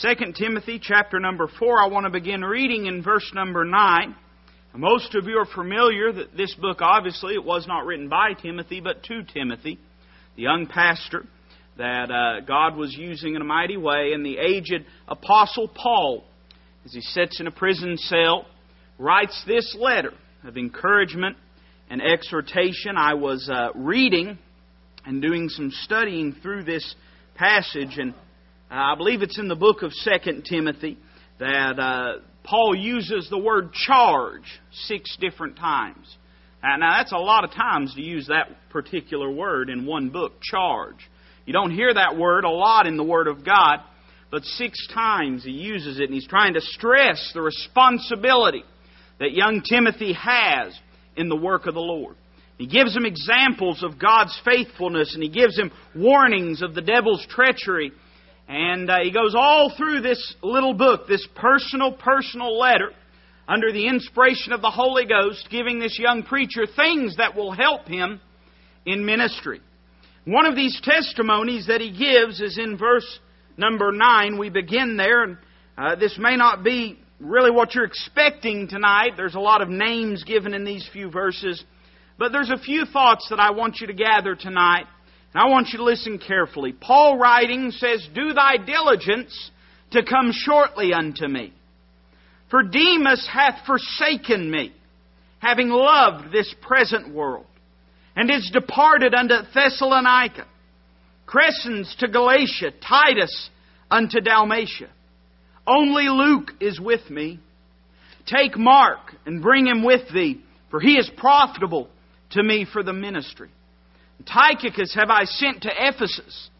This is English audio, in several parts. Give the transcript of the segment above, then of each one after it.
2 Timothy chapter number 4, I want to begin reading in verse number 9. Most of you are familiar that this book, obviously, it was not written by Timothy, but to Timothy, the young pastor that uh, God was using in a mighty way, and the aged apostle Paul, as he sits in a prison cell, writes this letter of encouragement and exhortation. I was uh, reading and doing some studying through this passage, and I believe it's in the book of Second Timothy that uh, Paul uses the word charge six different times. Uh, now, that's a lot of times to use that particular word in one book, charge. You don't hear that word a lot in the Word of God, but six times he uses it, and he's trying to stress the responsibility that young Timothy has in the work of the Lord. He gives him examples of God's faithfulness, and he gives him warnings of the devil's treachery. And uh, he goes all through this little book, this personal, personal letter, under the inspiration of the Holy Ghost, giving this young preacher things that will help him in ministry. One of these testimonies that he gives is in verse number 9. We begin there, and uh, this may not be really what you're expecting tonight. There's a lot of names given in these few verses. But there's a few thoughts that I want you to gather tonight. And I want you to listen carefully. Paul writing says, Do thy diligence to come shortly unto me. For Demas hath forsaken me, having loved this present world, and is departed unto Thessalonica. Crescens to Galatia, Titus unto Dalmatia. Only Luke is with me. Take Mark and bring him with thee, for he is profitable to me for the ministry. Tychicus have I sent to Ephesus.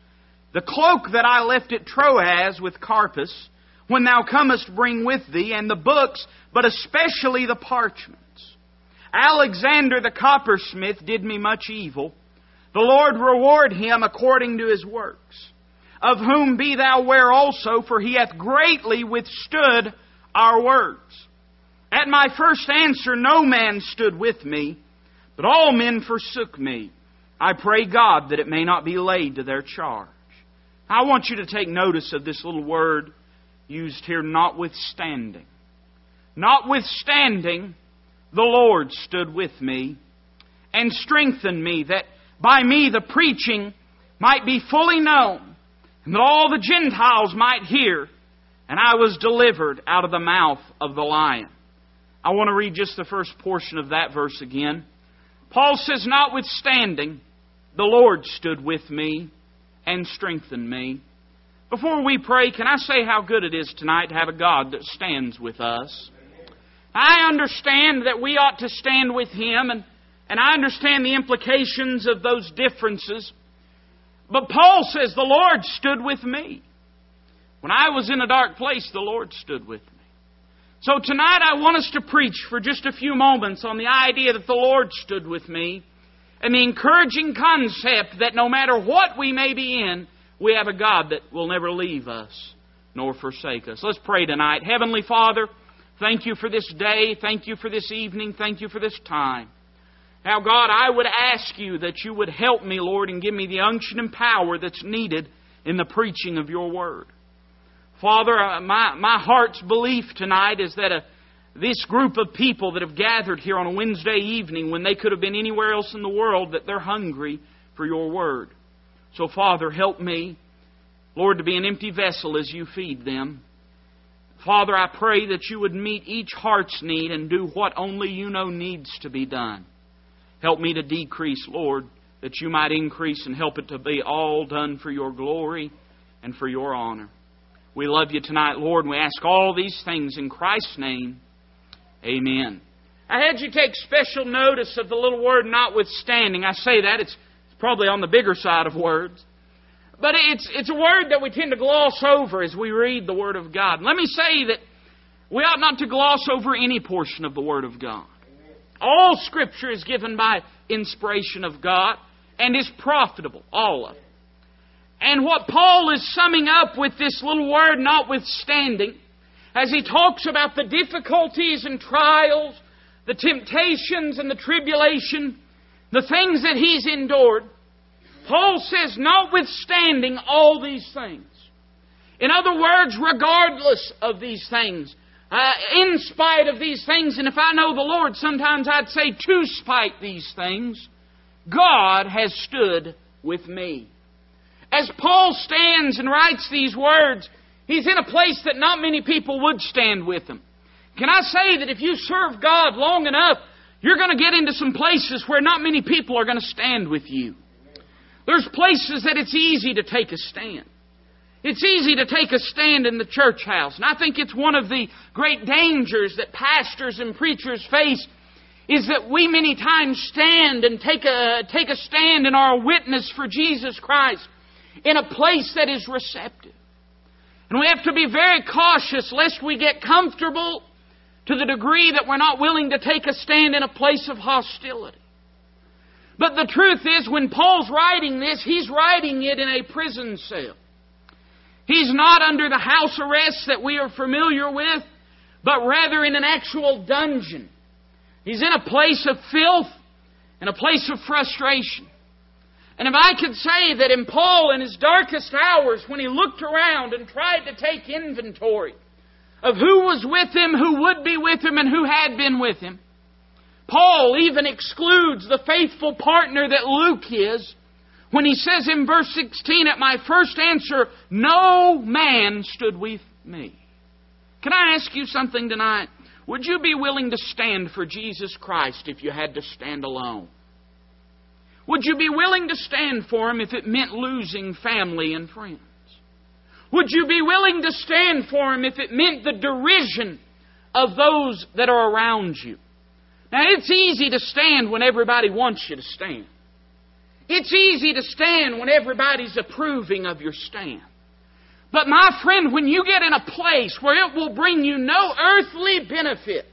The cloak that I left at Troas with Carpus, when thou comest, bring with thee, and the books, but especially the parchments. Alexander the coppersmith did me much evil. The Lord reward him according to his works. Of whom be thou ware also, for he hath greatly withstood our words. At my first answer, no man stood with me, but all men forsook me. I pray God that it may not be laid to their charge. I want you to take notice of this little word used here, notwithstanding. Notwithstanding, the Lord stood with me and strengthened me that by me the preaching might be fully known and that all the Gentiles might hear, and I was delivered out of the mouth of the lion. I want to read just the first portion of that verse again. Paul says, Notwithstanding, the Lord stood with me and strengthened me. Before we pray, can I say how good it is tonight to have a God that stands with us? I understand that we ought to stand with Him, and, and I understand the implications of those differences. But Paul says, The Lord stood with me. When I was in a dark place, the Lord stood with me. So tonight I want us to preach for just a few moments on the idea that the Lord stood with me and the encouraging concept that no matter what we may be in, we have a God that will never leave us nor forsake us. Let's pray tonight. Heavenly Father, thank you for this day. Thank you for this evening. Thank you for this time. Now, God, I would ask you that you would help me, Lord, and give me the unction and power that's needed in the preaching of your word. Father, uh, my, my heart's belief tonight is that a, this group of people that have gathered here on a Wednesday evening when they could have been anywhere else in the world, that they're hungry for your word. So, Father, help me, Lord, to be an empty vessel as you feed them. Father, I pray that you would meet each heart's need and do what only you know needs to be done. Help me to decrease, Lord, that you might increase and help it to be all done for your glory and for your honor. We love you tonight, Lord, and we ask all these things in Christ's name. Amen. I had you take special notice of the little word notwithstanding. I say that, it's, probably on the bigger side of words. But it's, it's a word that we tend to gloss over as we read the Word of God. Let me say that we ought not to gloss over any portion of the Word of God. All Scripture is given by inspiration of God and is profitable, all of it. And what Paul is summing up with this little word, notwithstanding, as he talks about the difficulties and trials, the temptations and the tribulation, the things that he's endured, Paul says, notwithstanding all these things, In other words, regardless of these things, uh, in spite of these things, and if I know the Lord, sometimes I'd say to spite these things, God has stood with me. As Paul stands and writes these words, he's in a place that not many people would stand with him. Can I say that if you serve God long enough, you're going to get into some places where not many people are going to stand with you. There's places that it's easy to take a stand. It's easy to take a stand in the church house. And I think it's one of the great dangers that pastors and preachers face is that we many times stand and take a, take a stand in our witness for Jesus Christ in a place that is receptive. And we have to be very cautious lest we get comfortable to the degree that we're not willing to take a stand in a place of hostility. But the truth is, when Paul's writing this, he's writing it in a prison cell. He's not under the house arrest that we are familiar with, but rather in an actual dungeon. He's in a place of filth and a place of frustration. And if I could say that in Paul, in his darkest hours, when he looked around and tried to take inventory of who was with him, who would be with him, and who had been with him, Paul even excludes the faithful partner that Luke is when he says in verse 16, At my first answer, no man stood with me. Can I ask you something tonight? Would you be willing to stand for Jesus Christ if you had to stand alone? Would you be willing to stand for Him if it meant losing family and friends? Would you be willing to stand for Him if it meant the derision of those that are around you? Now, it's easy to stand when everybody wants you to stand. It's easy to stand when everybody's approving of your stand. But my friend, when you get in a place where it will bring you no earthly benefit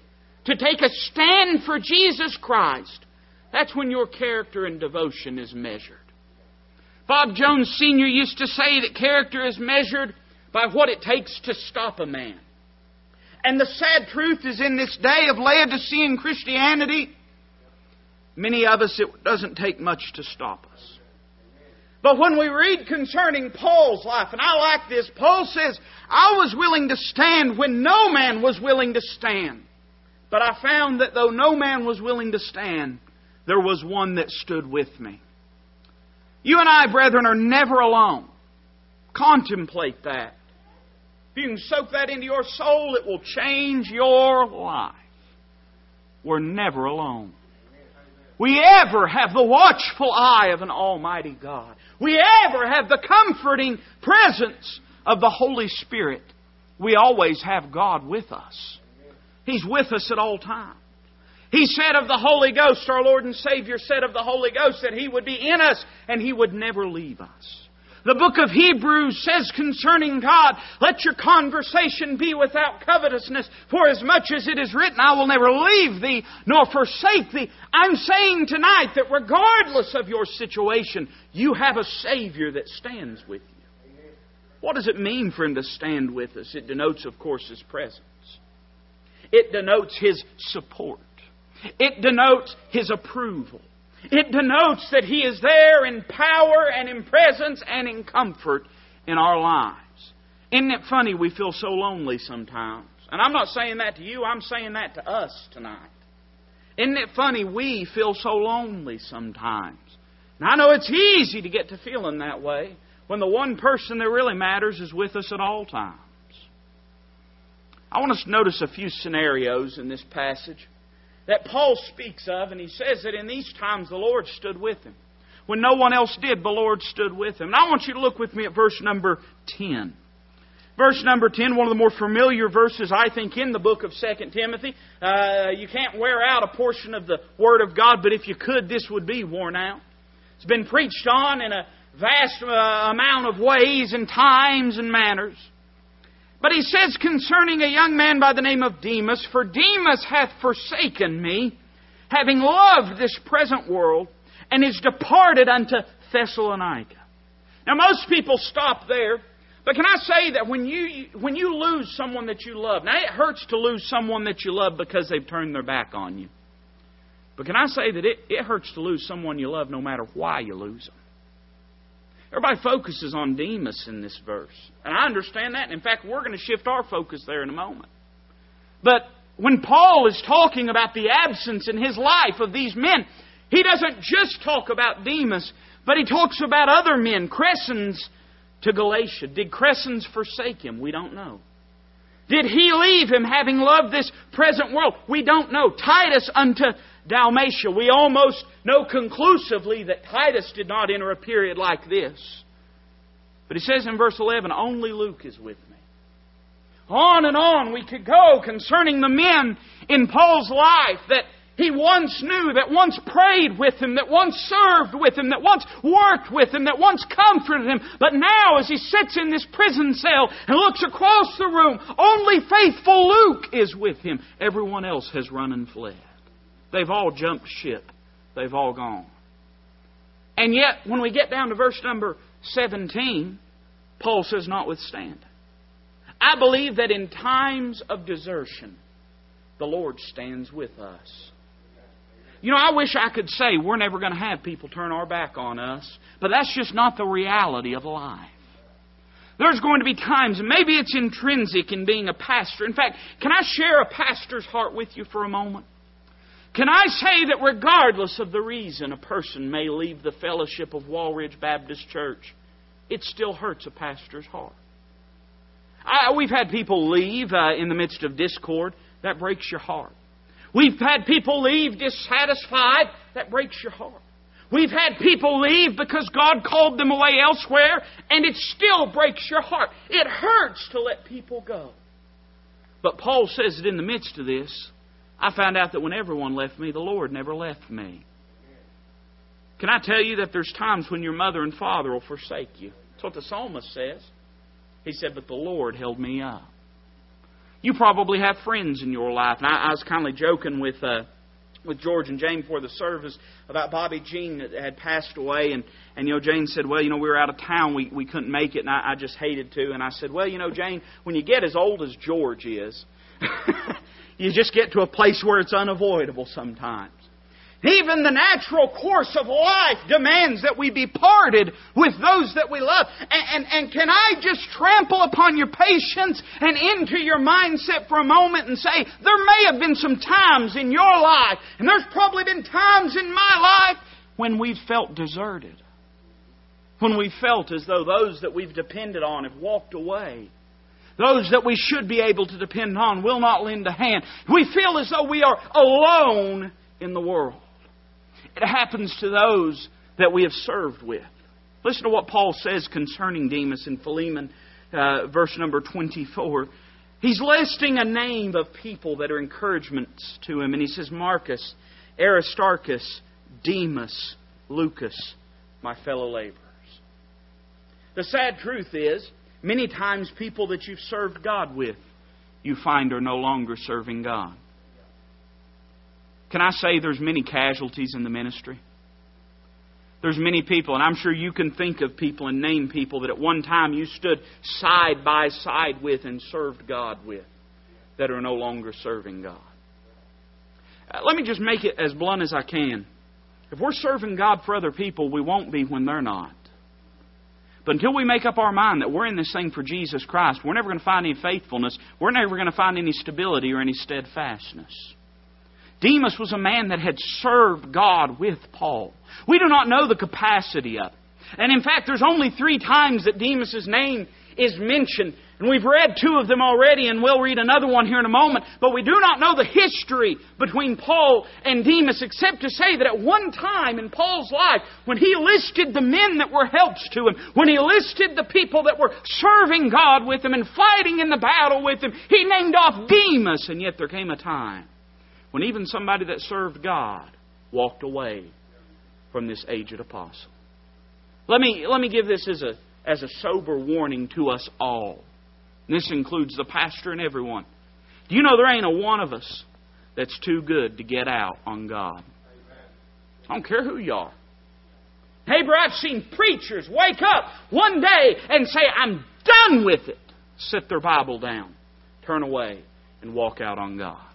to take a stand for Jesus Christ, that's when your character and devotion is measured. Bob Jones Sr. used to say that character is measured by what it takes to stop a man. And the sad truth is in this day of Laodicean Christianity, many of us, it doesn't take much to stop us. But when we read concerning Paul's life, and I like this, Paul says, I was willing to stand when no man was willing to stand. But I found that though no man was willing to stand, there was one that stood with me. You and I, brethren, are never alone. Contemplate that. If you can soak that into your soul, it will change your life. We're never alone. We ever have the watchful eye of an Almighty God. We ever have the comforting presence of the Holy Spirit. We always have God with us. He's with us at all times. He said of the Holy Ghost, our Lord and Savior said of the Holy Ghost that He would be in us and He would never leave us. The book of Hebrews says concerning God, let your conversation be without covetousness, for as much as it is written, I will never leave thee nor forsake thee. I'm saying tonight that regardless of your situation, you have a Savior that stands with you. What does it mean for Him to stand with us? It denotes, of course, His presence. It denotes His support. It denotes His approval. It denotes that He is there in power and in presence and in comfort in our lives. Isn't it funny we feel so lonely sometimes? And I'm not saying that to you, I'm saying that to us tonight. Isn't it funny we feel so lonely sometimes? Now, I know it's easy to get to feeling that way when the one person that really matters is with us at all times. I want us to notice a few scenarios in this passage that Paul speaks of, and he says that in these times the Lord stood with him. When no one else did, the Lord stood with him. And I want you to look with me at verse number 10. Verse number 10, one of the more familiar verses, I think, in the book of 2 Timothy. Uh, you can't wear out a portion of the Word of God, but if you could, this would be worn out. It's been preached on in a vast uh, amount of ways and times and manners. But he says concerning a young man by the name of Demas, For Demas hath forsaken me, having loved this present world, and is departed unto Thessalonica. Now, most people stop there, but can I say that when you, when you lose someone that you love, now it hurts to lose someone that you love because they've turned their back on you. But can I say that it, it hurts to lose someone you love no matter why you lose them? Everybody focuses on Demas in this verse. And I understand that. In fact, we're going to shift our focus there in a moment. But when Paul is talking about the absence in his life of these men, he doesn't just talk about Demas, but he talks about other men. Crescens to Galatia. Did Crescens forsake him? We don't know. Did he leave him having loved this present world? We don't know. Titus unto Dalmatia. We almost know conclusively that Titus did not enter a period like this. But he says in verse 11, only Luke is with me. On and on we could go concerning the men in Paul's life that he once knew, that once prayed with him, that once served with him, that once worked with him, that once comforted him. But now, as he sits in this prison cell and looks across the room, only faithful Luke is with him. Everyone else has run and fled. They've all jumped ship. They've all gone. And yet, when we get down to verse number 17, Paul says, notwithstanding. I believe that in times of desertion, the Lord stands with us. You know, I wish I could say we're never going to have people turn our back on us, but that's just not the reality of life. There's going to be times, and maybe it's intrinsic in being a pastor. In fact, can I share a pastor's heart with you for a moment? Can I say that regardless of the reason a person may leave the fellowship of Walridge Baptist Church, it still hurts a pastor's heart? I, we've had people leave uh, in the midst of discord. That breaks your heart. We've had people leave dissatisfied. That breaks your heart. We've had people leave because God called them away elsewhere, and it still breaks your heart. It hurts to let people go. But Paul says that in the midst of this, I found out that when everyone left me, the Lord never left me. Can I tell you that there's times when your mother and father will forsake you? That's what the psalmist says. He said, But the Lord held me up. You probably have friends in your life. And I, I was kind of joking with uh, with George and Jane before the service about Bobby Jean that had passed away, and and you know Jane said, well, you know we were out of town, we we couldn't make it, and I, I just hated to, and I said, well, you know Jane, when you get as old as George is, you just get to a place where it's unavoidable sometimes. Even the natural course of life demands that we be parted with those that we love. And, and, and, can I just trample upon your patience and into your mindset for a moment and say, there may have been some times in your life, and there's probably been times in my life when we've felt deserted. When we felt as though those that we've depended on have walked away. Those that we should be able to depend on will not lend a hand. We feel as though we are alone in the world. It happens to those that we have served with. Listen to what Paul says concerning Demas in Philemon, uh, verse number 24. He's listing a name of people that are encouragements to him, and he says Marcus, Aristarchus, Demas, Lucas, my fellow laborers. The sad truth is, many times people that you've served God with, you find are no longer serving God. Can I say there's many casualties in the ministry? There's many people, and I'm sure you can think of people and name people that at one time you stood side by side with and served God with that are no longer serving God. Uh, let me just make it as blunt as I can. If we're serving God for other people, we won't be when they're not. But until we make up our mind that we're in this thing for Jesus Christ, we're never going to find any faithfulness. We're never going to find any stability or any steadfastness. Demas was a man that had served God with Paul. We do not know the capacity of it. And in fact, there's only three times that Demas' name is mentioned. And we've read two of them already, and we'll read another one here in a moment. But we do not know the history between Paul and Demas, except to say that at one time in Paul's life, when he listed the men that were helps to him, when he listed the people that were serving God with him and fighting in the battle with him, he named off Demas. And yet there came a time when even somebody that served God walked away from this aged apostle. Let me, let me give this as a, as a sober warning to us all. And this includes the pastor and everyone. Do you know there ain't a one of us that's too good to get out on God? I don't care who you are. Bro, I've seen preachers wake up one day and say, I'm done with it. Set their Bible down, turn away, and walk out on God.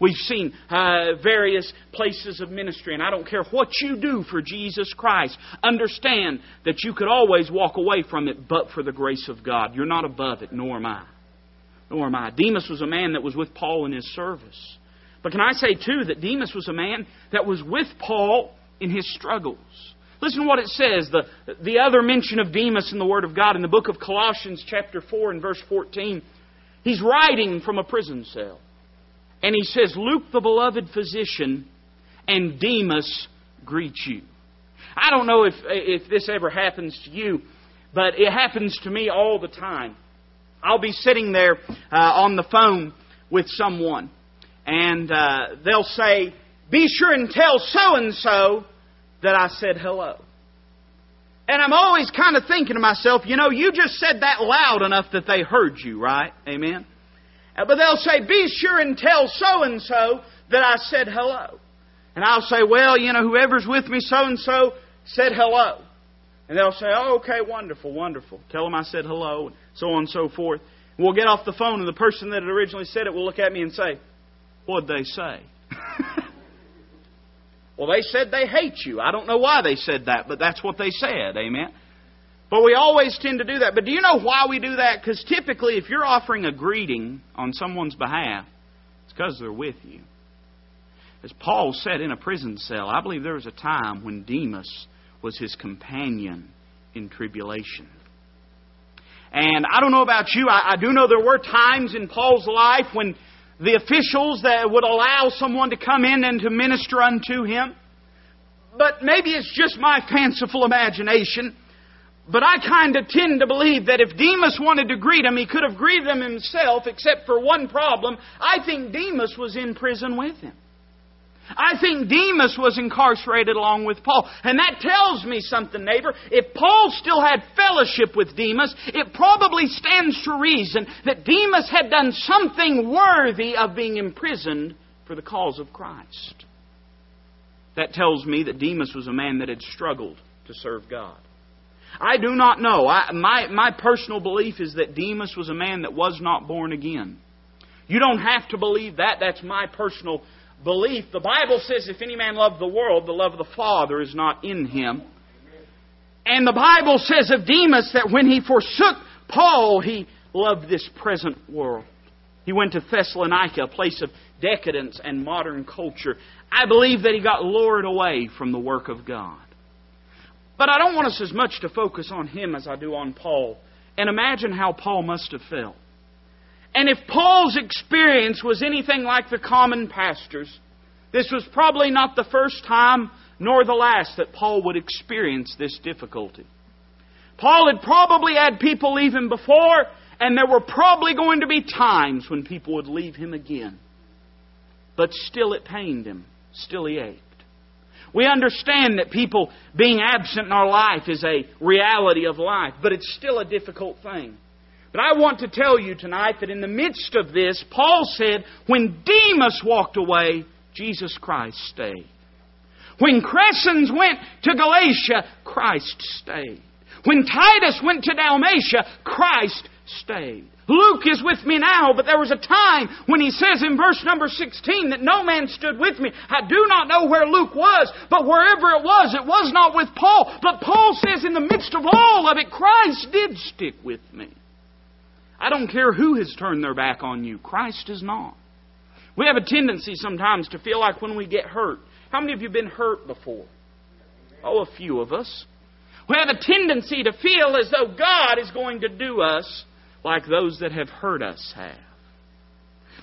We've seen uh, various places of ministry, and I don't care what you do for Jesus Christ. Understand that you could always walk away from it but for the grace of God. You're not above it, nor am I. Nor am I. Demas was a man that was with Paul in his service. But can I say, too, that Demas was a man that was with Paul in his struggles. Listen to what it says, the, the other mention of Demas in the Word of God in the book of Colossians, chapter 4, and verse 14. He's writing from a prison cell. And he says, Luke, the beloved physician, and Demas greet you. I don't know if, if this ever happens to you, but it happens to me all the time. I'll be sitting there uh, on the phone with someone, and uh, they'll say, Be sure and tell so and so that I said hello. And I'm always kind of thinking to myself, you know, you just said that loud enough that they heard you, right? Amen? Uh, but they'll say, be sure and tell so and so that I said hello. And I'll say, well, you know, whoever's with me, so and so, said hello. And they'll say, oh, okay, wonderful, wonderful. Tell them I said hello, and so on and so forth. And we'll get off the phone, and the person that had originally said it will look at me and say, what'd they say? well, they said they hate you. I don't know why they said that, but that's what they said. Amen. But we always tend to do that. But do you know why we do that? Because typically, if you're offering a greeting on someone's behalf, it's because they're with you. As Paul said in a prison cell, I believe there was a time when Demas was his companion in tribulation. And I don't know about you, I, I do know there were times in Paul's life when the officials that would allow someone to come in and to minister unto him. But maybe it's just my fanciful imagination. But I kind of tend to believe that if Demas wanted to greet him, he could have greeted him himself, except for one problem. I think Demas was in prison with him. I think Demas was incarcerated along with Paul. And that tells me something, neighbor. If Paul still had fellowship with Demas, it probably stands to reason that Demas had done something worthy of being imprisoned for the cause of Christ. That tells me that Demas was a man that had struggled to serve God. I do not know. I, my, my personal belief is that Demas was a man that was not born again. You don't have to believe that. That's my personal belief. The Bible says, if any man love the world, the love of the Father is not in him. And the Bible says of Demas that when he forsook Paul, he loved this present world. He went to Thessalonica, a place of decadence and modern culture. I believe that he got lured away from the work of God. But I don't want us as much to focus on him as I do on Paul. And imagine how Paul must have felt. And if Paul's experience was anything like the common pastor's, this was probably not the first time nor the last that Paul would experience this difficulty. Paul had probably had people leave him before, and there were probably going to be times when people would leave him again. But still it pained him. Still he ached. We understand that people being absent in our life is a reality of life, but it's still a difficult thing. But I want to tell you tonight that in the midst of this, Paul said, when Demas walked away, Jesus Christ stayed. When Crescens went to Galatia, Christ stayed. When Titus went to Dalmatia, Christ stayed. Luke is with me now, but there was a time when he says in verse number 16 that no man stood with me. I do not know where Luke was, but wherever it was, it was not with Paul. But Paul says in the midst of all of it, Christ did stick with me. I don't care who has turned their back on you, Christ is not. We have a tendency sometimes to feel like when we get hurt. How many of you have been hurt before? Oh, a few of us. We have a tendency to feel as though God is going to do us like those that have hurt us have.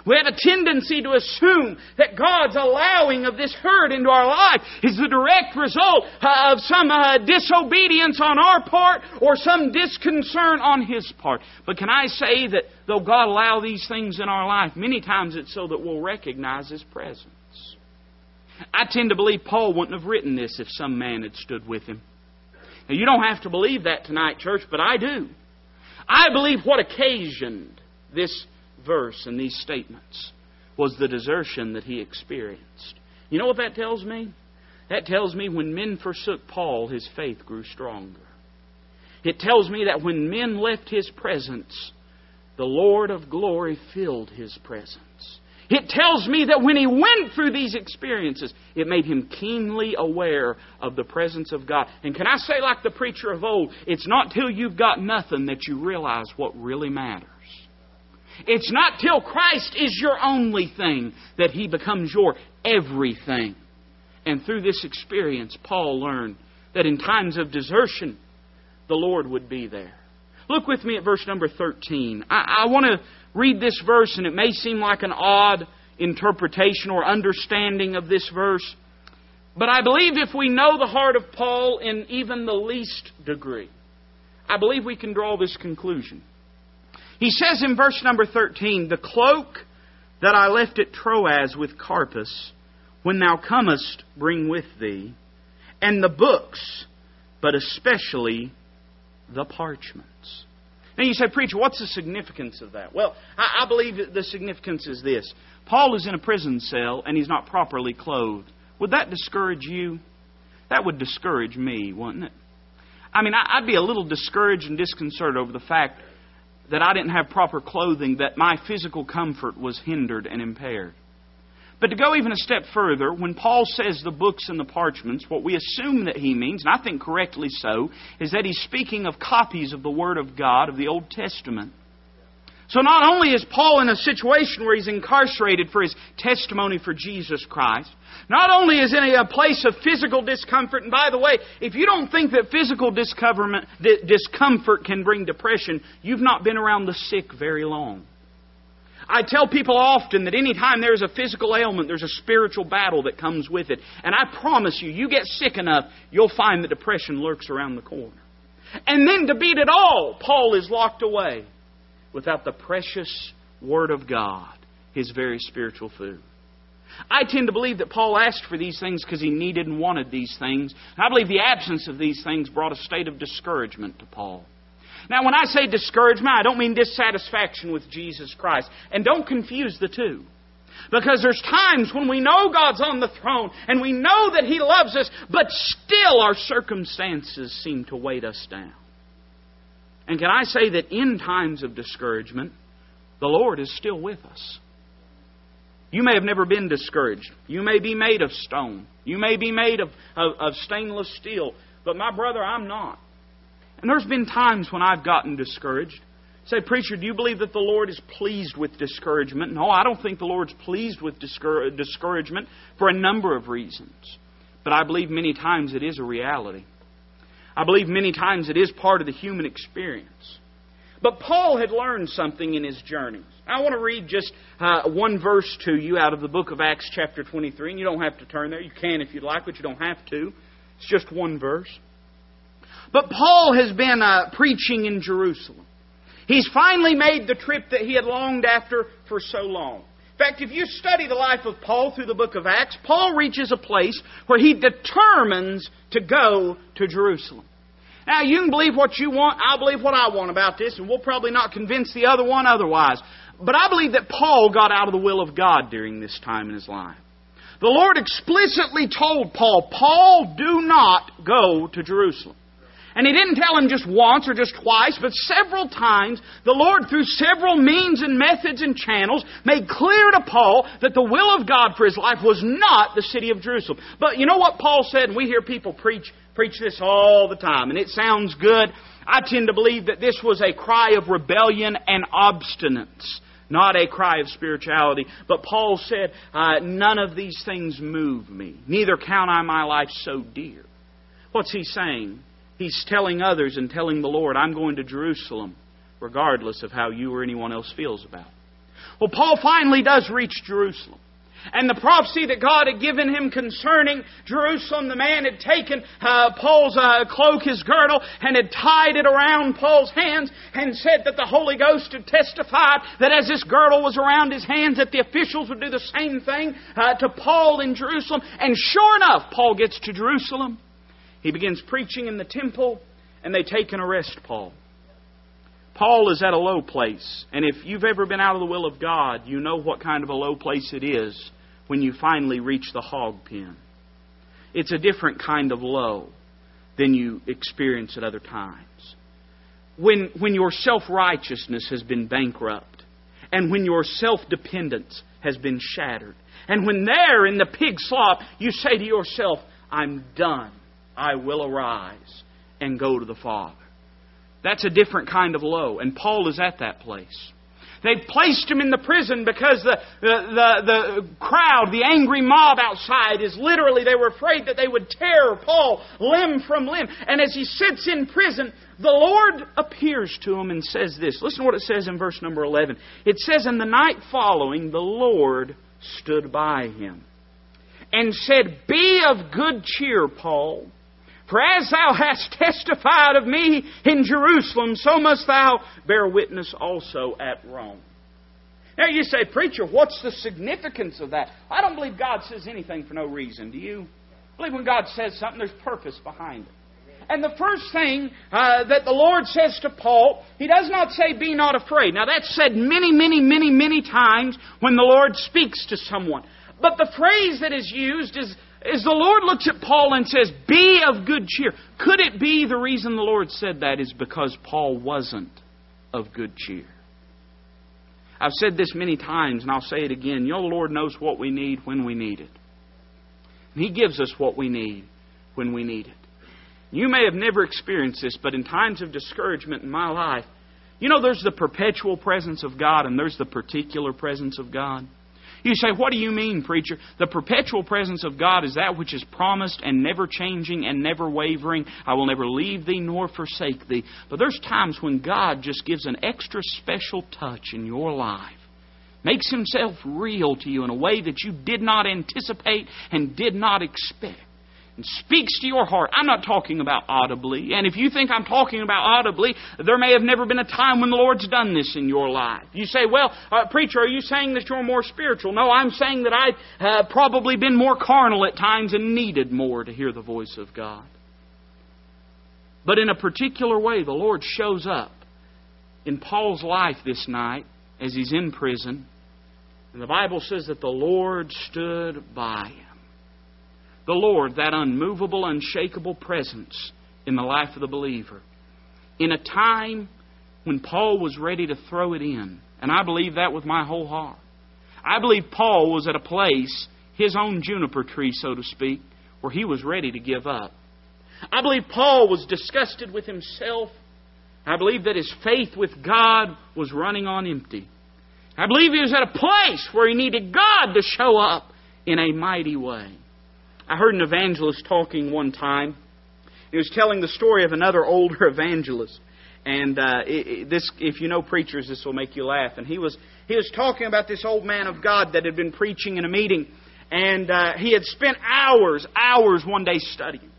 We have a tendency to assume that God's allowing of this hurt into our life is the direct result of some uh, disobedience on our part or some disconcern on His part. But can I say that though God allow these things in our life, many times it's so that we'll recognize His presence. I tend to believe Paul wouldn't have written this if some man had stood with him. Now, you don't have to believe that tonight, church, but I do. I believe what occasioned this verse and these statements was the desertion that he experienced. You know what that tells me? That tells me when men forsook Paul, his faith grew stronger. It tells me that when men left his presence, the Lord of glory filled his presence. It tells me that when he went through these experiences, it made him keenly aware of the presence of God. And can I say, like the preacher of old, it's not till you've got nothing that you realize what really matters. It's not till Christ is your only thing that he becomes your everything. And through this experience, Paul learned that in times of desertion, the Lord would be there. Look with me at verse number 13. I, I want to read this verse, and it may seem like an odd interpretation or understanding of this verse. But I believe if we know the heart of Paul in even the least degree, I believe we can draw this conclusion. He says in verse number 13, The cloak that I left at Troas with Carpus, when thou comest, bring with thee, and the books, but especially the parchments. Now you say, Preacher, what's the significance of that? Well, I, I believe the significance is this Paul is in a prison cell and he's not properly clothed. Would that discourage you? That would discourage me, wouldn't it? I mean, I'd be a little discouraged and disconcerted over the fact that I didn't have proper clothing, that my physical comfort was hindered and impaired. But to go even a step further, when Paul says the books and the parchments, what we assume that he means, and I think correctly so, is that he's speaking of copies of the Word of God of the Old Testament. So not only is Paul in a situation where he's incarcerated for his testimony for Jesus Christ, not only is in a place of physical discomfort, and by the way, if you don't think that physical discomfort can bring depression, you've not been around the sick very long. I tell people often that anytime there's a physical ailment, there's a spiritual battle that comes with it. And I promise you, you get sick enough, you'll find that depression lurks around the corner. And then to beat it all, Paul is locked away without the precious Word of God, his very spiritual food. I tend to believe that Paul asked for these things because he needed and wanted these things. I believe the absence of these things brought a state of discouragement to Paul. Now, when I say discouragement, I don't mean dissatisfaction with Jesus Christ. And don't confuse the two. Because there's times when we know God's on the throne and we know that He loves us, but still our circumstances seem to weight us down. And can I say that in times of discouragement, the Lord is still with us. You may have never been discouraged. You may be made of stone. You may be made of, of, of stainless steel. But my brother, I'm not. And there's been times when I've gotten discouraged. Say, preacher, do you believe that the Lord is pleased with discouragement? No, I don't think the Lord's pleased with discouragement for a number of reasons. But I believe many times it is a reality. I believe many times it is part of the human experience. But Paul had learned something in his journey. I want to read just uh, one verse to you out of the book of Acts, chapter 23. And you don't have to turn there. You can if you'd like, but you don't have to. It's just one verse. But Paul has been uh, preaching in Jerusalem. He's finally made the trip that he had longed after for so long. In fact, if you study the life of Paul through the book of Acts, Paul reaches a place where he determines to go to Jerusalem. Now, you can believe what you want. I'll believe what I want about this, and we'll probably not convince the other one otherwise. But I believe that Paul got out of the will of God during this time in his life. The Lord explicitly told Paul, Paul, do not go to Jerusalem. And he didn't tell him just once or just twice, but several times, the Lord, through several means and methods and channels, made clear to Paul that the will of God for his life was not the city of Jerusalem. But you know what Paul said? And we hear people preach, preach this all the time, and it sounds good. I tend to believe that this was a cry of rebellion and obstinance not a cry of spirituality. But Paul said, uh, None of these things move me, neither count I my life so dear. What's he saying? He's telling others and telling the Lord, I'm going to Jerusalem, regardless of how you or anyone else feels about it. Well, Paul finally does reach Jerusalem. And the prophecy that God had given him concerning Jerusalem, the man had taken uh, Paul's uh, cloak, his girdle, and had tied it around Paul's hands and said that the Holy Ghost had testified that as this girdle was around his hands, that the officials would do the same thing uh, to Paul in Jerusalem. And sure enough, Paul gets to Jerusalem. He begins preaching in the temple, and they take and arrest Paul. Paul is at a low place, and if you've ever been out of the will of God, you know what kind of a low place it is when you finally reach the hog pen. It's a different kind of low than you experience at other times. When, when your self righteousness has been bankrupt, and when your self dependence has been shattered. And when there in the pig slop, you say to yourself, I'm done. I will arise and go to the Father. That's a different kind of low, and Paul is at that place. They placed him in the prison because the, the, the, the, crowd, the angry mob outside, is literally, they were afraid that they would tear Paul limb from limb. And as he sits in prison, the Lord appears to him and says this. Listen to what it says in verse number 11. It says, In the night following, the Lord stood by him and said, Be of good cheer, Paul. For as thou hast testified of me in Jerusalem, so must thou bear witness also at Rome. Now you say, Preacher, what's the significance of that? I don't believe God says anything for no reason. Do you? I believe when God says something, there's purpose behind it. And the first thing uh, that the Lord says to Paul, He does not say, Be not afraid. Now that's said many, many, many, many times when the Lord speaks to someone. But the phrase that is used is, is the Lord looks at Paul and says, Be of good cheer. Could it be the reason the Lord said that is because Paul wasn't of good cheer? I've said this many times, and I'll say it again. You know, the Lord knows what we need when we need it. And He gives us what we need when we need it. You may have never experienced this, but in times of discouragement in my life, you know, there's the perpetual presence of God and there's the particular presence of God. You say, What do you mean, preacher? The perpetual presence of God is that which is promised and never changing and never wavering. I will never leave thee nor forsake thee. But there's times when God just gives an extra special touch in your life. Makes himself real to you in a way that you did not anticipate and did not expect and speaks to your heart. I'm not talking about audibly. And if you think I'm talking about audibly, there may have never been a time when the Lord's done this in your life. You say, well, uh, preacher, are you saying that you're more spiritual? No, I'm saying that I've uh, probably been more carnal at times and needed more to hear the voice of God. But in a particular way, the Lord shows up in Paul's life this night as he's in prison. And the Bible says that the Lord stood by him the Lord, that unmovable, unshakable presence in the life of the believer. In a time when Paul was ready to throw it in. And I believe that with my whole heart. I believe Paul was at a place, his own juniper tree, so to speak, where he was ready to give up. I believe Paul was disgusted with himself. I believe that his faith with God was running on empty. I believe he was at a place where he needed God to show up in a mighty way. I heard an evangelist talking one time. He was telling the story of another older evangelist. And uh, it, it, this, if you know preachers, this will make you laugh. And he was he was talking about this old man of God that had been preaching in a meeting, and uh, he had spent hours, hours one day studying.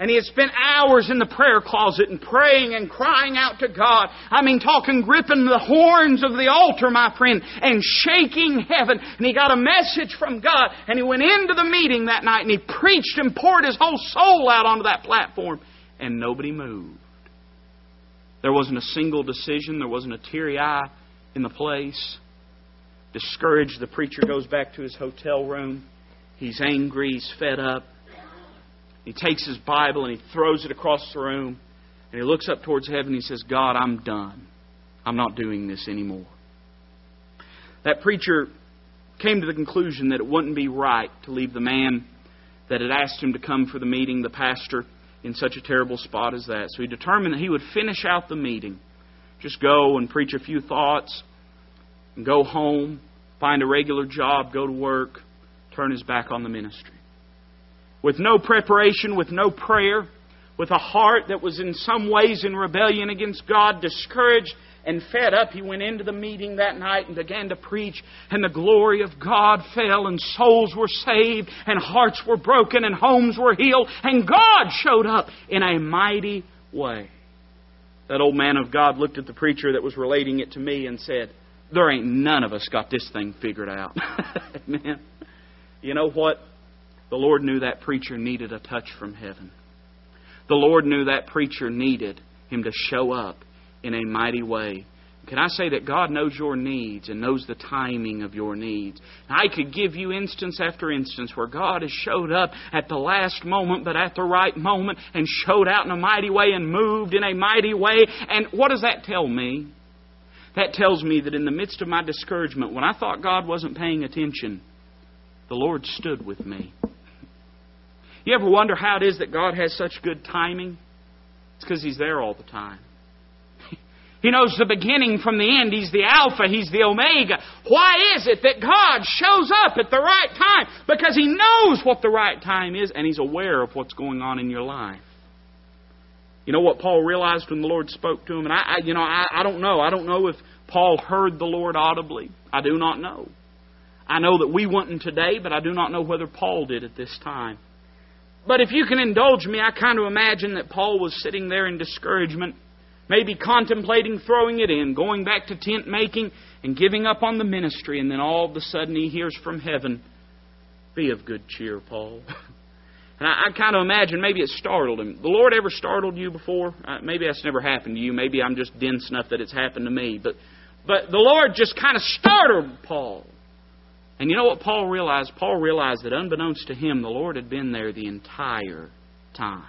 And he had spent hours in the prayer closet and praying and crying out to God. I mean, talking, gripping the horns of the altar, my friend, and shaking heaven. And he got a message from God. And he went into the meeting that night and he preached and poured his whole soul out onto that platform. And nobody moved. There wasn't a single decision. There wasn't a teary eye in the place. Discouraged, the preacher goes back to his hotel room. He's angry. He's fed up. He takes his Bible and he throws it across the room. And he looks up towards heaven and he says, God, I'm done. I'm not doing this anymore. That preacher came to the conclusion that it wouldn't be right to leave the man that had asked him to come for the meeting, the pastor, in such a terrible spot as that. So he determined that he would finish out the meeting. Just go and preach a few thoughts and go home, find a regular job, go to work, turn his back on the ministry with no preparation, with no prayer, with a heart that was in some ways in rebellion against God, discouraged and fed up, he went into the meeting that night and began to preach, and the glory of God fell, and souls were saved, and hearts were broken, and homes were healed, and God showed up in a mighty way. That old man of God looked at the preacher that was relating it to me and said, There ain't none of us got this thing figured out. Amen. You know what? The Lord knew that preacher needed a touch from heaven. The Lord knew that preacher needed him to show up in a mighty way. Can I say that God knows your needs and knows the timing of your needs? I could give you instance after instance where God has showed up at the last moment, but at the right moment, and showed out in a mighty way and moved in a mighty way. And what does that tell me? That tells me that in the midst of my discouragement, when I thought God wasn't paying attention, the Lord stood with me. You ever wonder how it is that God has such good timing? It's because He's there all the time. He knows the beginning from the end. He's the Alpha. He's the Omega. Why is it that God shows up at the right time? Because He knows what the right time is and He's aware of what's going on in your life. You know what Paul realized when the Lord spoke to him? And I, I you know, I, I don't know. I don't know if Paul heard the Lord audibly. I do not know. I know that we wouldn't today, but I do not know whether Paul did at this time. But if you can indulge me, I kind of imagine that Paul was sitting there in discouragement, maybe contemplating throwing it in, going back to tent making, and giving up on the ministry, and then all of a sudden he hears from heaven, Be of good cheer, Paul. And I, I kind of imagine maybe it startled him. The Lord ever startled you before? Uh, maybe that's never happened to you. Maybe I'm just dense enough that it's happened to me. But, but the Lord just kind of startled Paul. And you know what Paul realized? Paul realized that unbeknownst to him, the Lord had been there the entire time.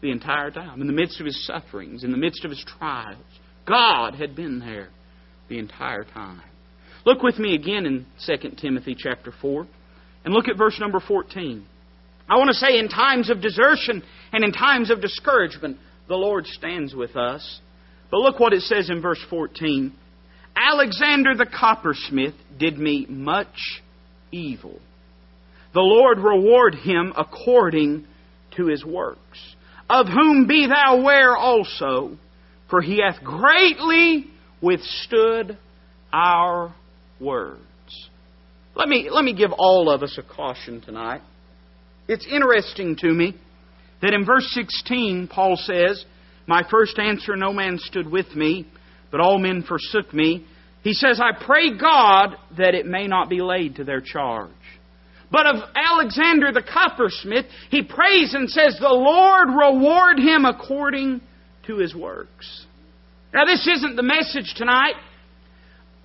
The entire time. In the midst of his sufferings, in the midst of his trials, God had been there the entire time. Look with me again in 2 Timothy chapter 4 and look at verse number 14. I want to say in times of desertion and in times of discouragement, the Lord stands with us. But look what it says in verse 14. Alexander the coppersmith did me much evil. The Lord reward him according to his works. Of whom be thou aware also, for he hath greatly withstood our words. Let me, let me give all of us a caution tonight. It's interesting to me that in verse 16, Paul says, My first answer, no man stood with me, but all men forsook me. He says, I pray God that it may not be laid to their charge. But of Alexander the coppersmith, he prays and says, The Lord reward him according to his works. Now, this isn't the message tonight,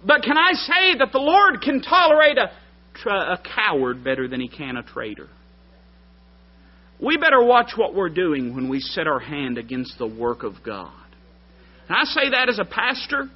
but can I say that the Lord can tolerate a, a coward better than he can a traitor? we better watch what we're doing when we set our hand against the work of God. And I say that as a pastor.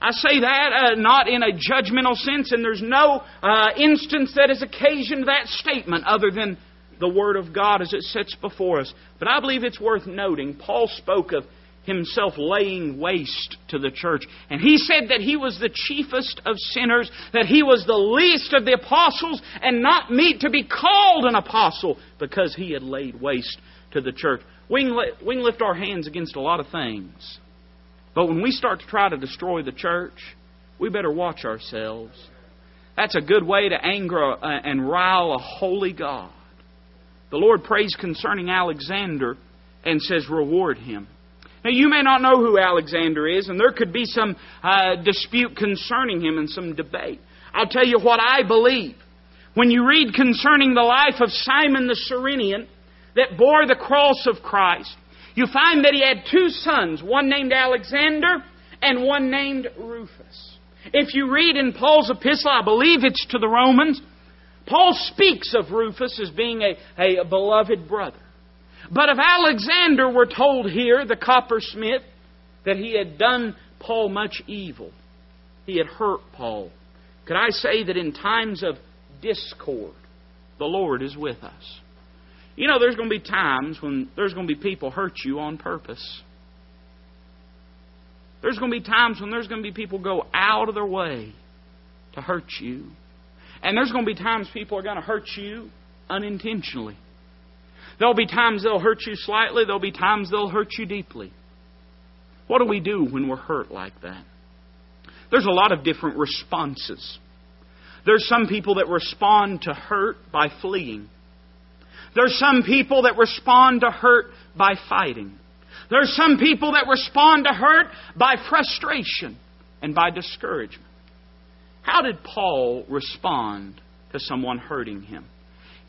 I say that uh, not in a judgmental sense, and there's no uh, instance that has occasioned that statement other than the Word of God as it sits before us. But I believe it's worth noting. Paul spoke of himself laying waste to the church. And he said that he was the chiefest of sinners, that he was the least of the apostles, and not meet to be called an apostle because he had laid waste to the church. We can, lift our hands against a lot of things. But when we start to try to destroy the church, we better watch ourselves. That's a good way to anger uh, and rile a holy God. The Lord prays concerning Alexander and says, Reward him. Now, you may not know who Alexander is, and there could be some uh, dispute concerning him and some debate. I'll tell you what I believe. When you read concerning the life of Simon the Cyrenian that bore the cross of Christ, you find that he had two sons, one named Alexander and one named Rufus. If you read in Paul's epistle, I believe it's to the Romans, Paul speaks of Rufus as being a, a beloved brother. But of Alexander, we're told here, the coppersmith, that he had done Paul much evil. He had hurt Paul. Could I say that in times of discord, the Lord is with us? You know, there's going to be times when there's going to be people hurt you on purpose. There's going to be times when there's going to be people go out of their way to hurt you. And there's going to be times people are going to hurt you unintentionally. There'll be times they'll hurt you slightly, there'll be times they'll hurt you deeply. What do we do when we're hurt like that? There's a lot of different responses. There's some people that respond to hurt by fleeing. There's some people that respond to hurt by fighting. There's some people that respond to hurt by frustration and by discouragement. How did Paul respond to someone hurting him?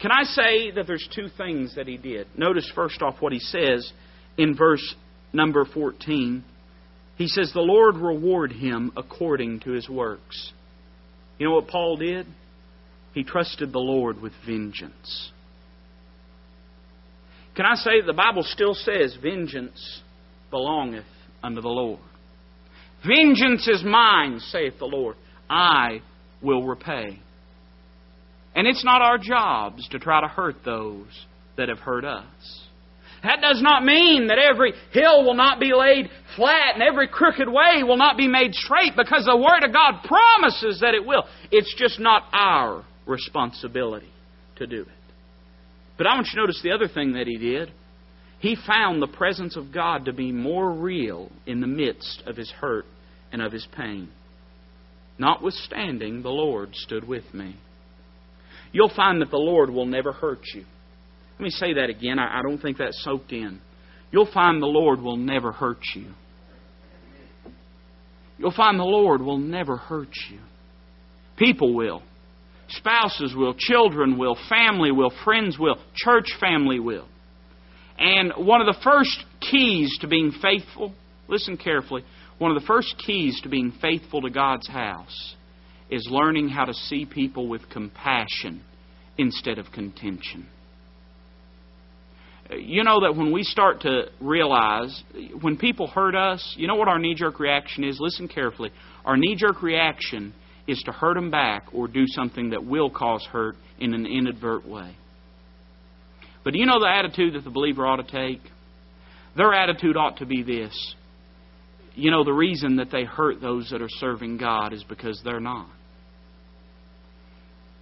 Can I say that there's two things that he did? Notice first off what he says in verse number 14. He says, The Lord reward him according to his works. You know what Paul did? He trusted the Lord with vengeance. Can I say the Bible still says, Vengeance belongeth unto the Lord? Vengeance is mine, saith the Lord. I will repay. And it's not our jobs to try to hurt those that have hurt us. That does not mean that every hill will not be laid flat and every crooked way will not be made straight because the Word of God promises that it will. It's just not our responsibility to do it. But I want you to notice the other thing that he did. He found the presence of God to be more real in the midst of his hurt and of his pain. Notwithstanding, the Lord stood with me. You'll find that the Lord will never hurt you. Let me say that again. I, don't think that's soaked in. You'll find the Lord will never hurt you. You'll find the Lord will never hurt you. People will. Spouses will. Children will. Family will. Friends will. Church family will. And one of the first keys to being faithful, listen carefully, one of the first keys to being faithful to God's house is learning how to see people with compassion instead of contention. Uh, you know that when we start to realize, when people hurt us, you know what our knee jerk reaction is? Listen carefully. Our knee jerk reaction is to hurt them back or do something that will cause hurt in an inadvertent way. But do you know the attitude that the believer ought to take? Their attitude ought to be this. You know, the reason that they hurt those that are serving God is because they're not.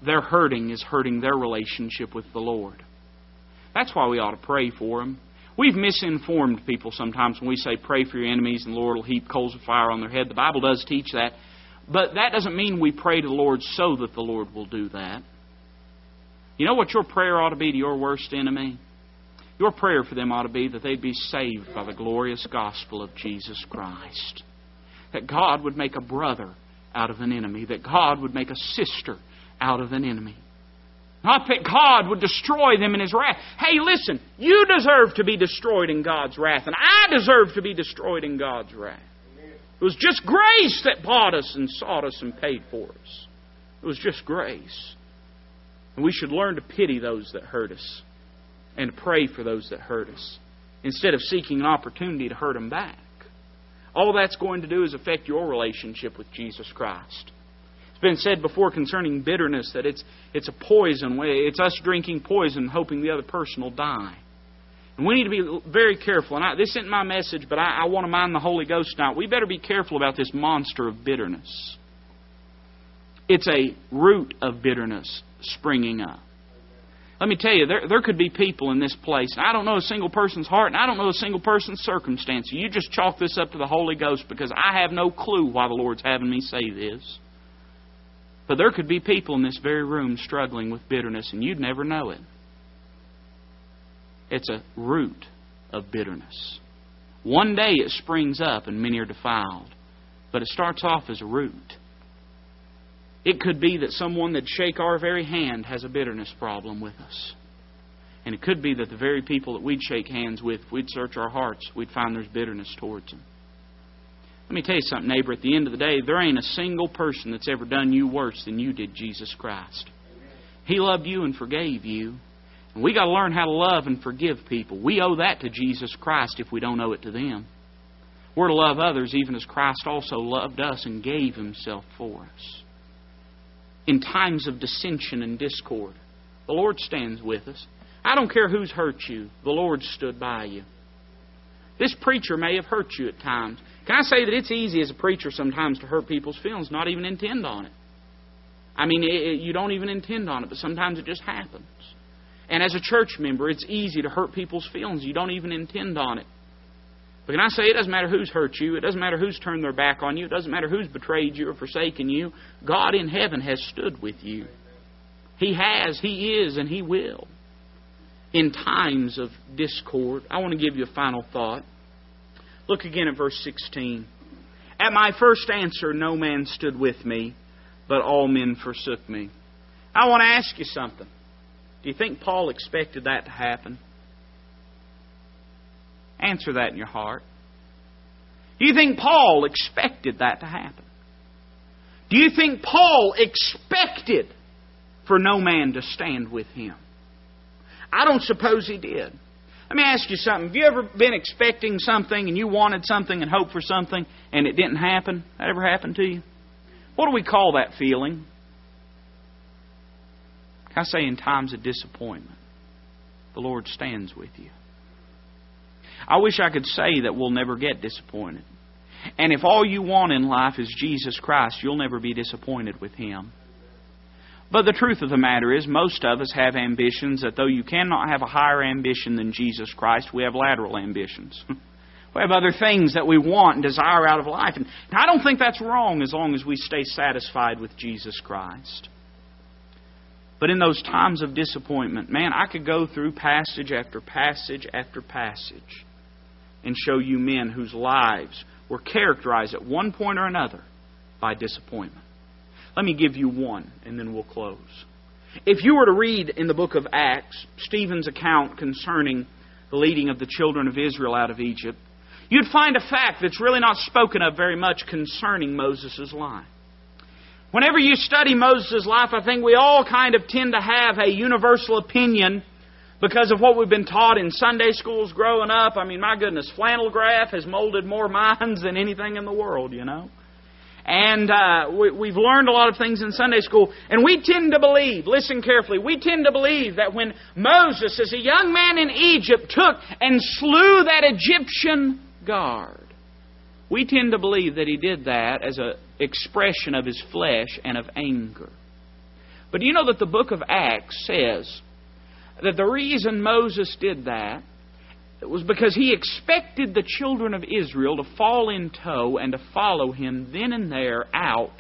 Their hurting is hurting their relationship with the Lord. That's why we ought to pray for them. We've misinformed people sometimes when we say pray for your enemies and the Lord will heap coals of fire on their head. The Bible does teach that. But that doesn't mean we pray to the Lord so that the Lord will do that. You know what your prayer ought to be to your worst enemy? Your prayer for them ought to be that they'd be saved by the glorious gospel of Jesus Christ. That God would make a brother out of an enemy. That God would make a sister out of an enemy. Not that God would destroy them in His wrath. Hey, listen, you deserve to be destroyed in God's wrath, and I deserve to be destroyed in God's wrath. It was just grace that bought us and sought us and paid for us. It was just grace. And we should learn to pity those that hurt us and pray for those that hurt us instead of seeking an opportunity to hurt them back. All that's going to do is affect your relationship with Jesus Christ. It's been said before concerning bitterness that it's, it's a poison. Way, it's us drinking poison hoping the other person will die. And we need to be very careful. And I, this isn't my message, but I, I want to mind the Holy Ghost now. We better be careful about this monster of bitterness. It's a root of bitterness springing up. Let me tell you, there, there could be people in this place. I don't know a single person's heart, and I don't know a single person's circumstance. You just chalk this up to the Holy Ghost because I have no clue why the Lord's having me say this. But there could be people in this very room struggling with bitterness, and you'd never know it. It's a root of bitterness. One day it springs up, and many are defiled. But it starts off as a root. It could be that someone that'd shake our very hand has a bitterness problem with us. And it could be that the very people that we'd shake hands with, if we'd search our hearts, we'd find there's bitterness towards them. Let me tell you something, neighbor. At the end of the day, there ain't a single person that's ever done you worse than you did Jesus Christ. He loved you and forgave you. We got to learn how to love and forgive people. We owe that to Jesus Christ if we don't owe it to them. We're to love others even as Christ also loved us and gave himself for us in times of dissension and discord. The Lord stands with us. I don't care who's hurt you, the Lord stood by you. This preacher may have hurt you at times. Can I say that it's easy as a preacher sometimes to hurt people's feelings, not even intend on it? I mean, it, you don't even intend on it, but sometimes it just happens. And as a church member, it's easy to hurt people's feelings. You don't even intend on it. But can I say it doesn't matter who's hurt you, it doesn't matter who's turned their back on you, it doesn't matter who's betrayed you or forsaken you. God in heaven has stood with you. He has, He is, and He will. In times of discord, I want to give you a final thought. Look again at verse 16. At my first answer, no man stood with me, but all men forsook me. I want to ask you something. Do you think Paul expected that to happen? Answer that in your heart. Do you think Paul expected that to happen? Do you think Paul expected for no man to stand with him? I don't suppose he did. Let me ask you something. Have you ever been expecting something and you wanted something and hoped for something and it didn't happen? That ever happened to you? What do we call that feeling? I say in times of disappointment, the Lord stands with you. I wish I could say that we'll never get disappointed. And if all you want in life is Jesus Christ, you'll never be disappointed with Him. But the truth of the matter is, most of us have ambitions that though you cannot have a higher ambition than Jesus Christ, we have lateral ambitions. we have other things that we want and desire out of life. And I don't think that's wrong as long as we stay satisfied with Jesus Christ. But in those times of disappointment, man, I could go through passage after passage after passage and show you men whose lives were characterized at one point or another by disappointment. Let me give you one, and then we'll close. If you were to read in the book of Acts Stephen's account concerning the leading of the children of Israel out of Egypt, you'd find a fact that's really not spoken of very much concerning Moses' life. Whenever you study Moses' life, I think we all kind of tend to have a universal opinion because of what we've been taught in Sunday schools growing up. I mean, my goodness, flannel graph has molded more minds than anything in the world, you know. And uh, we, have learned a lot of things in Sunday school. And we tend to believe, listen carefully, we tend to believe that when Moses, as a young man in Egypt, took and slew that Egyptian guard, we tend to believe that he did that as an expression of his flesh and of anger. But do you know that the book of Acts says that the reason Moses did that was because he expected the children of Israel to fall in tow and to follow him then and there out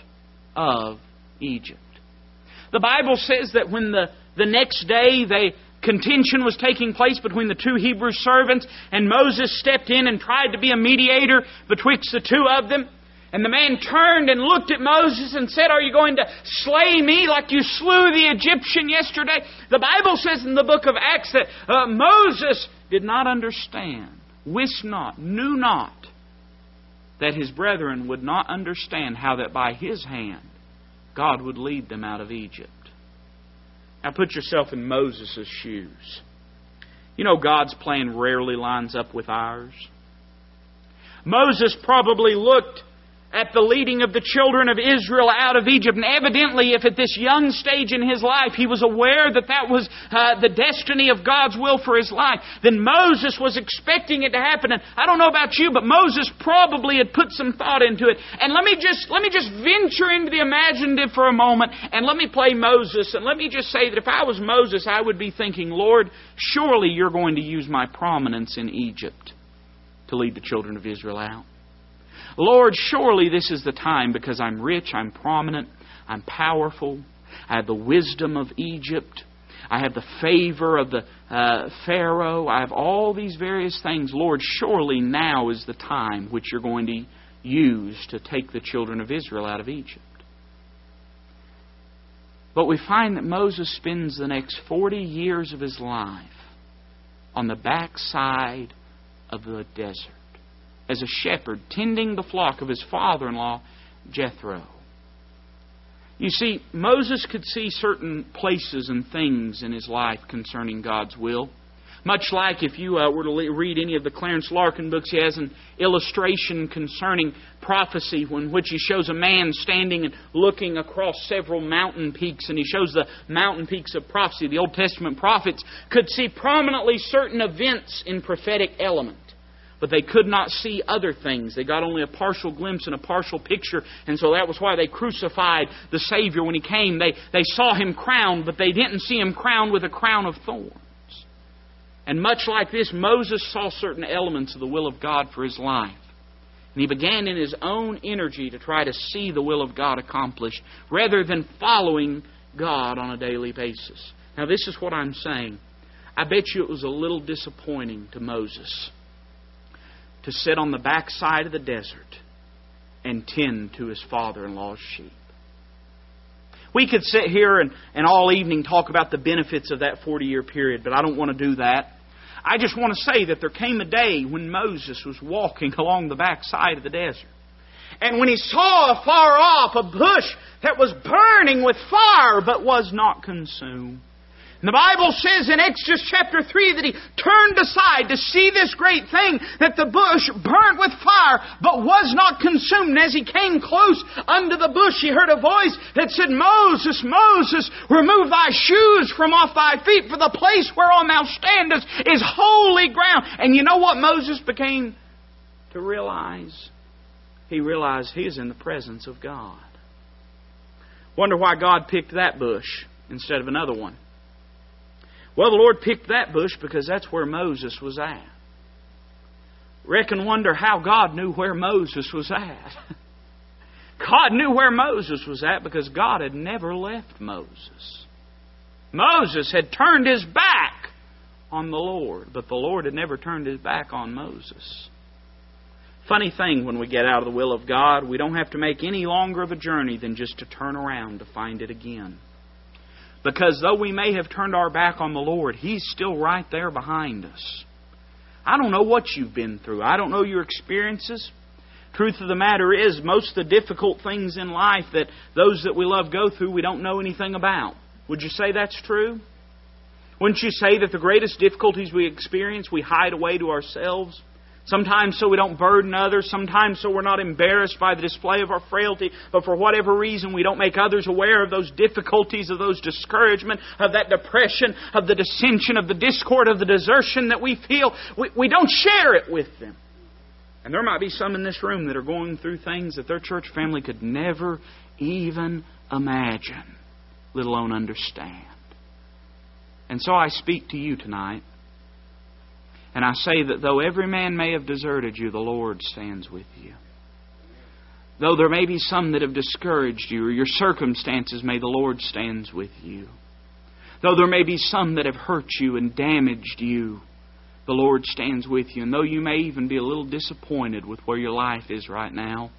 of Egypt. The Bible says that when the, the next day they contention was taking place between the two Hebrew servants, and Moses stepped in and tried to be a mediator betwixt the two of them. And the man turned and looked at Moses and said, Are you going to slay me like you slew the Egyptian yesterday? The Bible says in the book of Acts that uh, Moses did not understand, wist not, knew not, that his brethren would not understand how that by his hand God would lead them out of Egypt. Now put yourself in Moses' shoes. You know God's plan rarely lines up with ours. Moses probably looked at the leading of the children of Israel out of Egypt. And evidently, if at this young stage in his life he was aware that that was uh, the destiny of God's will for his life, then Moses was expecting it to happen. And I don't know about you, but Moses probably had put some thought into it. And let me just let me just venture into the imaginative for a moment, and let me play Moses. And let me just say that if I was Moses, I would be thinking, Lord, surely you're going to use my prominence in Egypt to lead the children of Israel out. Lord, surely this is the time because I'm rich, I'm prominent, I'm powerful, I have the wisdom of Egypt, I have the favor of the uh, Pharaoh, I have all these various things. Lord, surely now is the time which you're going to use to take the children of Israel out of Egypt. But we find that Moses spends the next 40 years of his life on the backside of the desert as a shepherd tending the flock of his father in law, Jethro. You see, Moses could see certain places and things in his life concerning God's will. Much like if you uh, were to read any of the Clarence Larkin books, he has an illustration concerning prophecy in which he shows a man standing and looking across several mountain peaks, and he shows the mountain peaks of prophecy. The Old Testament prophets could see prominently certain events in prophetic element but they could not see other things. They got only a partial glimpse and a partial picture, and so that was why they crucified the Savior when He came. They, they saw Him crowned, but they didn't see Him crowned with a crown of thorns. And much like this, Moses saw certain elements of the will of God for his life. And he began in his own energy to try to see the will of God accomplished rather than following God on a daily basis. Now, this is what I'm saying. I bet you it was a little disappointing to Moses to sit on the backside of the desert and tend to his father in law's sheep. We could sit here and, and all evening talk about the benefits of that 40 year period, but I don't want to do that. I just want to say that there came a day when Moses was walking along the backside of the desert. And when he saw afar off a bush that was burning with fire but was not consumed, And the Bible says in Exodus chapter 3 that he turned aside to see this great thing, that the bush burnt with fire, but was not consumed. And as he came close unto the bush, he heard a voice that said, Moses, Moses, remove thy shoes from off thy feet, for the place whereon thou standest is holy ground. And you know what Moses became to realize? He realized he is in the presence of God. Wonder why God picked that bush instead of another one. Well, the Lord picked that bush because that's where Moses was at. Reckon wonder how God knew where Moses was at. God knew where Moses was at because God had never left Moses. Moses had turned his back on the Lord, but the Lord had never turned his back on Moses. Funny thing when we get out of the will of God, we don't have to make any longer of a journey than just to turn around to find it again. Because though we may have turned our back on the Lord, He's still right there behind us. I don't know what you've been through. I don't know your experiences. Truth of the matter is, most of the difficult things in life that those that we love go through, we don't know anything about. Would you say that's true? Wouldn't you say that the greatest difficulties we experience, we hide away to ourselves? Sometimes so we don't burden others. Sometimes so we're not embarrassed by the display of our frailty. But for whatever reason, we don't make others aware of those difficulties, of those discouragement, of that depression, of the dissension, of the discord, of the desertion that we feel. We, we don't share it with them. And there might be some in this room that are going through things that their church family could never even imagine, let alone understand. And so I speak to you tonight. And I say that though every man may have deserted you, the Lord stands with you. Though there may be some that have discouraged you, or your circumstances may, the Lord stands with you. Though there may be some that have hurt you and damaged you, the Lord stands with you. And though you may even be a little disappointed with where your life is right now,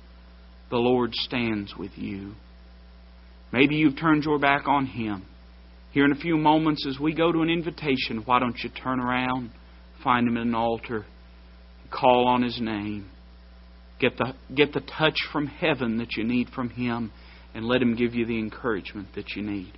the Lord stands with you. Maybe you've turned your back on Him. Here in a few moments, as we go to an invitation, why don't you turn around? Find him at an altar, call on his name, get the, get the touch from heaven that you need from him, and let him give you the encouragement that you need.